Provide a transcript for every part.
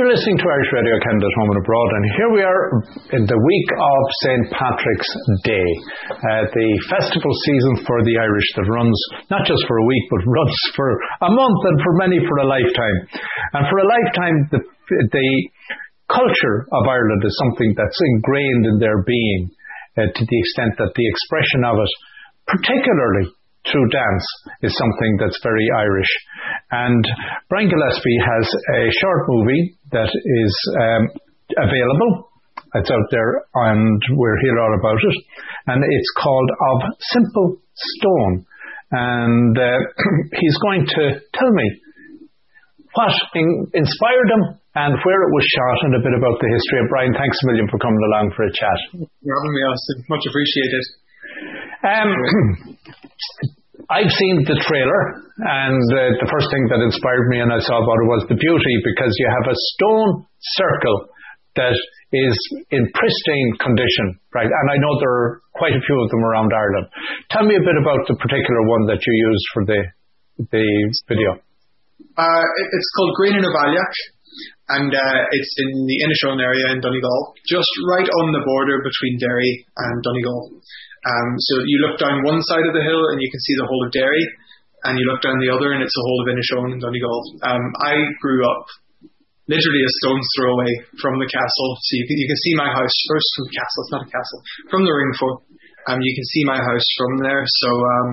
You're listening to Irish Radio Canada Home Abroad, and here we are in the week of St. Patrick's Day, uh, the festival season for the Irish that runs not just for a week, but runs for a month and for many for a lifetime. And for a lifetime, the, the culture of Ireland is something that's ingrained in their being uh, to the extent that the expression of it, particularly through dance is something that's very Irish. And Brian Gillespie has a short movie that is um, available. It's out there and we'll hear all about it. And it's called Of Simple Stone. And uh, he's going to tell me what in- inspired him and where it was shot and a bit about the history. And Brian, thanks a million for coming along for a chat. You're having me, Austin. Much appreciated. Um, I've seen the trailer, and uh, the first thing that inspired me and I saw about it was the beauty because you have a stone circle that is in pristine condition, right? And I know there are quite a few of them around Ireland. Tell me a bit about the particular one that you used for the the video. Uh, it's called Grianán of Aileach, and uh, it's in the Inishowen area in Donegal, just right on the border between Derry and Donegal. Um, so you look down one side of the hill and you can see the whole of Derry, and you look down the other and it's the whole of Inishowen and Donegal. Um, I grew up literally a stone's throw away from the castle, so you can, you can see my house first from the castle. It's not a castle from the Ringfort. Um, you can see my house from there. So um,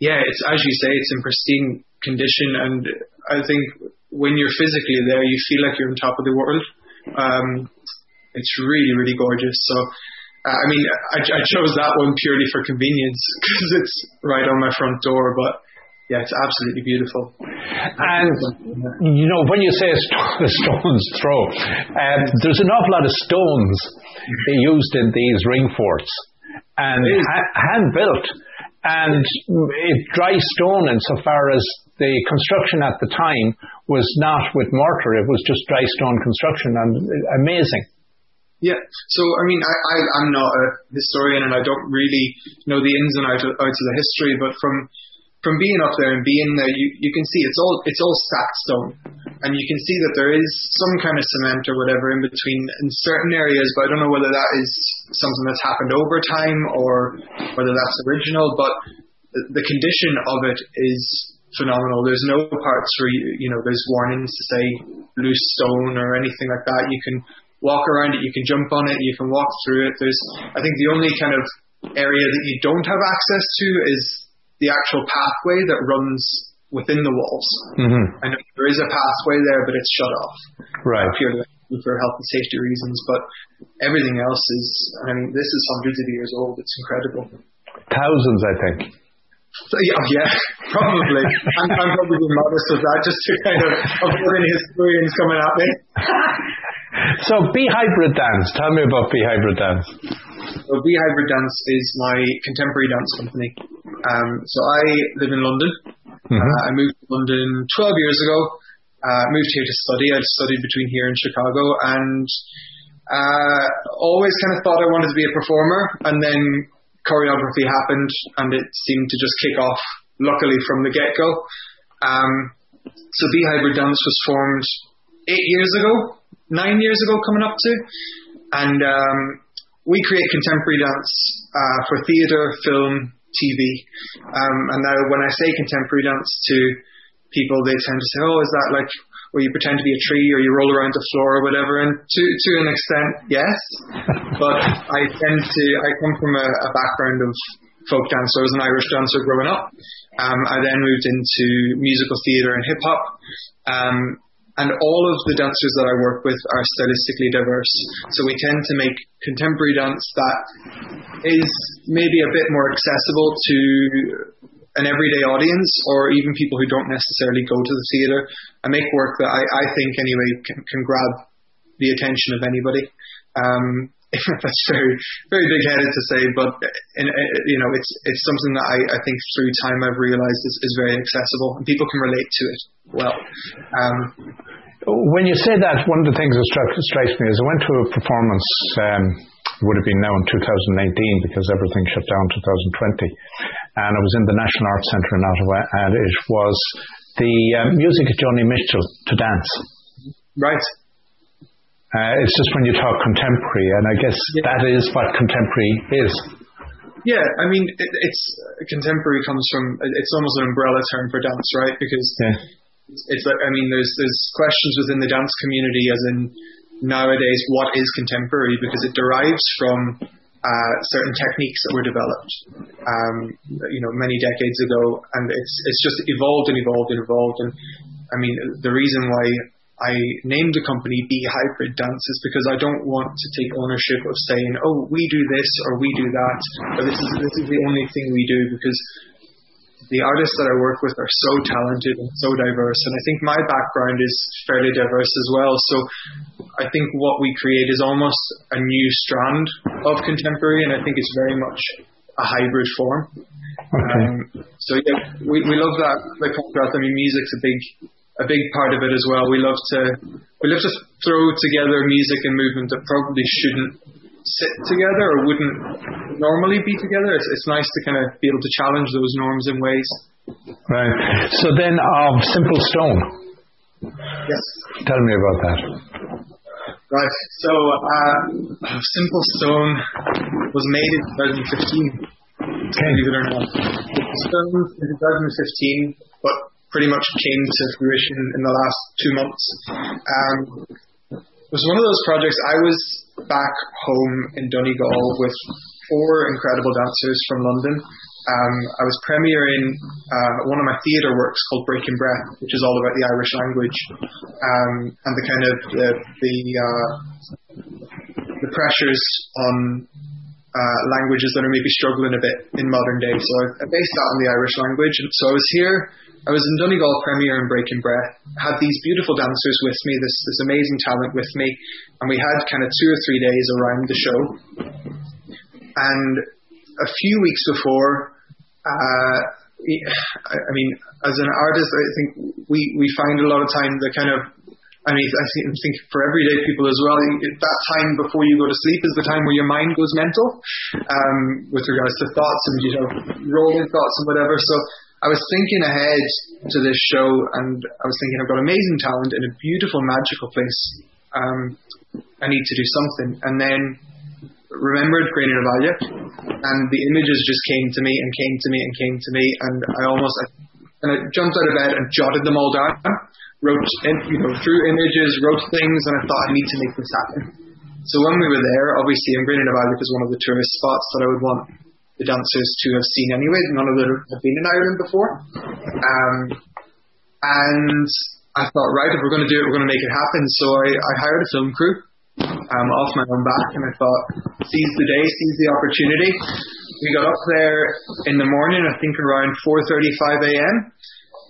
yeah, it's as you say, it's in pristine condition, and I think when you're physically there, you feel like you're on top of the world. Um, it's really, really gorgeous. So uh, I mean, I, I chose that one purely for convenience because it's right on my front door, but yeah, it's absolutely beautiful. And you know, when you say a, st- a stone's throw, um, there's an awful lot of stones used in these ring forts and ha- hand built, and it dry stone insofar as the construction at the time was not with mortar; it was just dry stone construction, and amazing. Yeah. So, I mean, I, I, I'm not a historian and I don't really know the ins and outs of, outs of the history, but from, from being up there and being there, you, you can see it's all, it's all stacked stone. And you can see that there is some kind of cement or whatever in between in certain areas, but I don't know whether that is something that's happened over time or whether that's original, but the, the condition of it is phenomenal. There's no parts where you, you know, there's warnings to say loose stone or anything like that. You can walk around it, you can jump on it, you can walk through it. There's, I think the only kind of area that you don't have access to is the actual pathway that runs within the walls. Mm-hmm. I know there is a pathway there, but it's shut off. Right. Purely for health and safety reasons, but everything else is, I mean, this is hundreds of years old. It's incredible. Thousands, I think. So, yeah, yeah, probably. I'm, I'm probably being modest with that just to kind of avoid any historians coming at me. So, B Hybrid Dance. Tell me about B Hybrid Dance. So, B Hybrid Dance is my contemporary dance company. Um, so, I live in London. Mm-hmm. Uh, I moved to London 12 years ago. Uh, moved here to study. I studied between here and Chicago, and uh, always kind of thought I wanted to be a performer. And then choreography happened, and it seemed to just kick off. Luckily, from the get go. Um, so, B Hybrid Dance was formed eight years ago nine years ago coming up to. And um, we create contemporary dance uh, for theatre, film, TV. Um, and now when I say contemporary dance to people, they tend to say, oh, is that like where you pretend to be a tree or you roll around the floor or whatever? And to, to an extent, yes. but I tend to, I come from a, a background of folk dance. So I was an Irish dancer growing up. Um, I then moved into musical theatre and hip hop. Um, and all of the dancers that I work with are stylistically diverse. So we tend to make contemporary dance that is maybe a bit more accessible to an everyday audience or even people who don't necessarily go to the theatre. I make work that I, I think anyway can, can grab the attention of anybody. Um, that's very very big headed to say, but in, you know it's it's something that I, I think through time I've realised is, is very accessible and people can relate to it well. Um, when you say that, one of the things that struck, strikes me is I went to a performance. Um, would have been now in 2019 because everything shut down 2020, and I was in the National Arts Centre in Ottawa, and it was the um, music of Joni Mitchell to dance. Right. Uh, it's just when you talk contemporary, and I guess yeah. that is what contemporary is. Yeah, I mean, it, it's contemporary comes from it's almost an umbrella term for dance, right? Because yeah. it's, it's I mean, there's there's questions within the dance community, as in nowadays, what is contemporary? Because it derives from uh, certain techniques that were developed, um, you know, many decades ago, and it's it's just evolved and evolved and evolved. And I mean, the reason why I named the company B Hybrid Dance is because I don't want to take ownership of saying, oh, we do this or we do that, or this is this is the only thing we do because the artists that I work with are so talented and so diverse, and I think my background is fairly diverse as well. So I think what we create is almost a new strand of contemporary, and I think it's very much a hybrid form. Okay. Um, so yeah, we, we love that the contrast. I mean, music's a big a big part of it as well. We love to we love to throw together music and movement that probably shouldn't sit together or wouldn't normally be together. It's, it's nice to kind of be able to challenge those norms in ways. Right. So then, of um, Simple Stone. Yes. Tell me about that. Right. So, uh, Simple Stone was made in 2015. Okay. Believe it or not. Stone in 2015, but pretty much came to fruition in the last two months. Um, it was one of those projects. I was back home in Donegal with four incredible dancers from London. Um, I was premiering uh, one of my theatre works called Breaking Breath, which is all about the Irish language um, and the kind of the the, uh, the pressures on uh, languages that are maybe struggling a bit in modern day. So I based that on the Irish language. So I was here I was in Donegal premiere and Breaking Breath, had these beautiful dancers with me, this, this amazing talent with me, and we had kind of two or three days around the show. And a few weeks before, I mean, as an artist, I think we, we find a lot of time the kind of I mean, I think for everyday people as well, that time before you go to sleep is the time where your mind goes mental um, with regards to thoughts and you know rolling thoughts and whatever. So I was thinking ahead to this show, and I was thinking I've got amazing talent in a beautiful, magical place. Um, I need to do something, and then remembered Grianán and the images just came to me and came to me and came to me, and I almost and I jumped out of bed and jotted them all down, wrote in, you know through images, wrote things, and I thought I need to make this happen. So when we were there, obviously, Grianán of Aileach is one of the tourist spots that I would want the dancers to have seen anyway. None of them have been in Ireland before. Um, and I thought, right, if we're going to do it, we're going to make it happen. So I, I hired a film crew um, off my own back, and I thought, seize the day, seize the opportunity. We got up there in the morning, I think around 4:35 a.m.,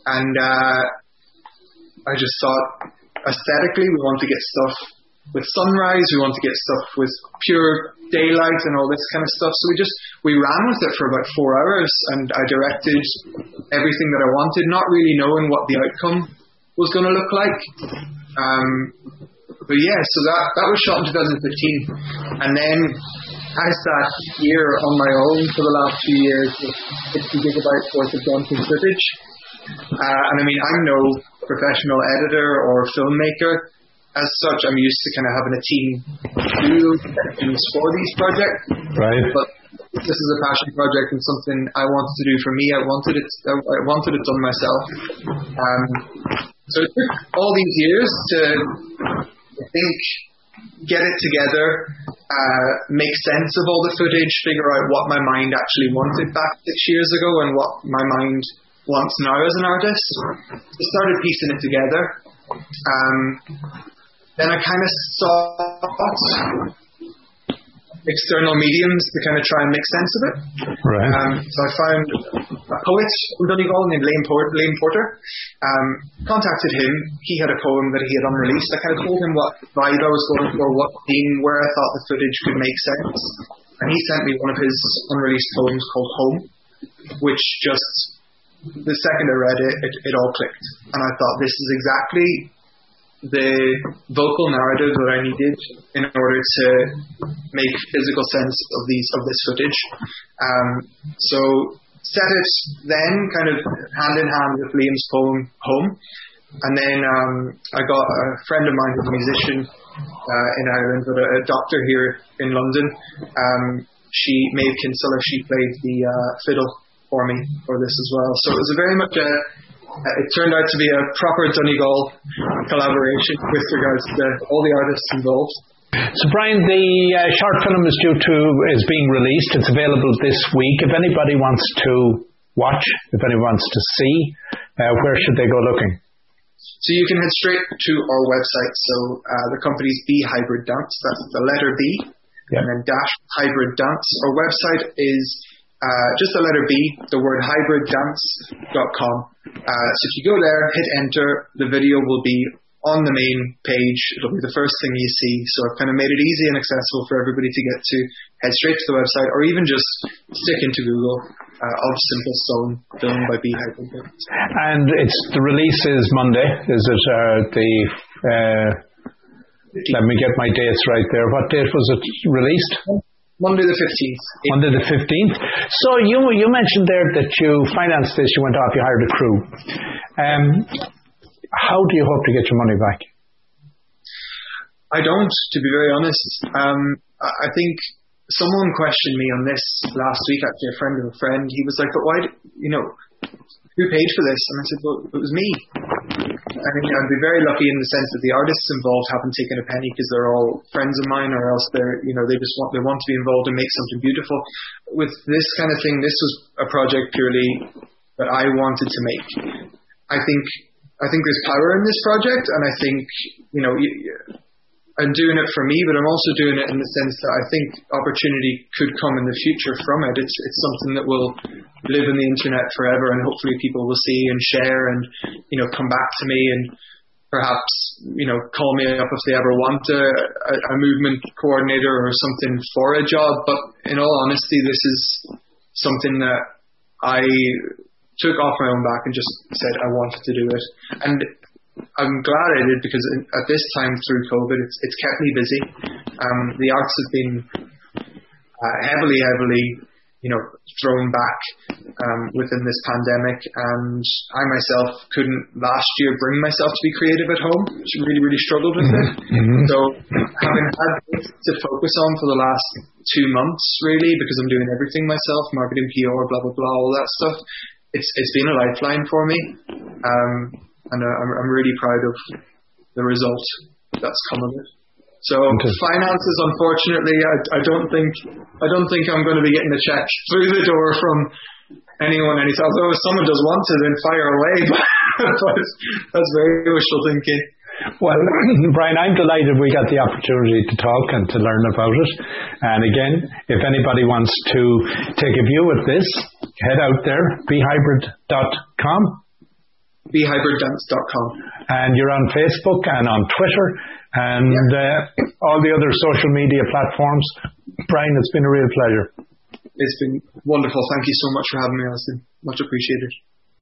and uh, I just thought, aesthetically, we want to get stuff with sunrise. We want to get stuff with pure daylight and all this kind of stuff. So we just we ran with it for about four hours, and I directed everything that I wanted, not really knowing what the outcome was going to look like. Um, but yeah, so that that was shot in 2015, and then I sat here on my own for the last few years with 60 gigabytes worth of dancing footage. Uh, and I mean, I'm no professional editor or filmmaker, as such, I'm used to kind of having a team do things for these projects. Right. But this is a passion project and something I wanted to do for me. I wanted it. I wanted it done myself. Um, so it took all these years to think, get it together, uh, make sense of all the footage, figure out what my mind actually wanted back six years ago and what my mind wants now as an artist. I started piecing it together. Um, then I kind of sought external mediums to kind of try and make sense of it. Right. Um, so I found a poet from Donegal named Porter. Liam Porter. Um, contacted him. He had a poem that he had unreleased. I kind of told him what vibe I was going for, what theme, where I thought the footage could make sense. And he sent me one of his unreleased poems called Home, which just, the second I read it, it, it all clicked. And I thought, this is exactly the vocal narrative that I needed in order to make physical sense of these of this footage. Um, so set it then kind of hand in hand with Liam's poem Home. And then um, I got a friend of mine who's a musician uh, in Ireland, but a, a doctor here in London. Um, she, Maeve Kinsella, she played the uh, fiddle for me for this as well. So it was a very much a, it turned out to be a proper Donegal collaboration with regards to all the artists involved. So, Brian, the uh, short film is due to is being released. It's available this week. If anybody wants to watch, if anyone wants to see, uh, where should they go looking? So you can head straight to our website. So uh, the company's B Hybrid Dance. That's the letter B, and then dash Hybrid Dance. Our website is uh, just the letter B, the word hybriddance.com. Uh, so if you go there, hit enter, the video will be on the main page. It'll be the first thing you see. So I've kind of made it easy and accessible for everybody to get to. Head straight to the website, or even just stick into Google uh, of Simple Stone, filmed by B Hybrid. And it's the release is Monday. Is it uh, the? Uh, let me get my dates right there. What date was it released? Monday the 15th. Monday the 15th. So you you mentioned there that you financed this, you went off, you hired a crew. Um, how do you hope to get your money back? I don't, to be very honest. Um, I think someone questioned me on this last week, actually, a friend of a friend. He was like, but why, do, you know, who paid for this? And I said, well, it was me. I think I'd be very lucky in the sense that the artists involved haven't taken a penny because they're all friends of mine, or else they're, you know, they just want they want to be involved and make something beautiful. With this kind of thing, this was a project purely that I wanted to make. I think I think there's power in this project, and I think you know. I'm doing it for me, but I'm also doing it in the sense that I think opportunity could come in the future from it. It's it's something that will live in the internet forever, and hopefully people will see and share, and you know come back to me and perhaps you know call me up if they ever want a, a, a movement coordinator or something for a job. But in all honesty, this is something that I took off my own back and just said I wanted to do it, and I'm glad I did because at this time through COVID, it's it's kept me busy. Um, the arts have been uh, heavily, heavily, you know, thrown back um, within this pandemic, and I myself couldn't last year bring myself to be creative at home. Really, really struggled with it. Mm-hmm. So having had to focus on for the last two months, really, because I'm doing everything myself, marketing, PR, blah blah blah, all that stuff. It's it's been a lifeline for me. Um, and uh, I'm, I'm really proud of the result that's come of it. So finances, unfortunately, I, I don't think I don't think I'm going to be getting a check through the door from anyone anytime. Although if someone does want to, then fire away. but that's very wishful thinking. Well, Brian, I'm delighted we got the opportunity to talk and to learn about it. And again, if anybody wants to take a view at this, head out there, behybrid.com. bhybriddance.com. And you're on Facebook and on Twitter and uh, all the other social media platforms. Brian, it's been a real pleasure. It's been wonderful. Thank you so much for having me, Austin. Much appreciated.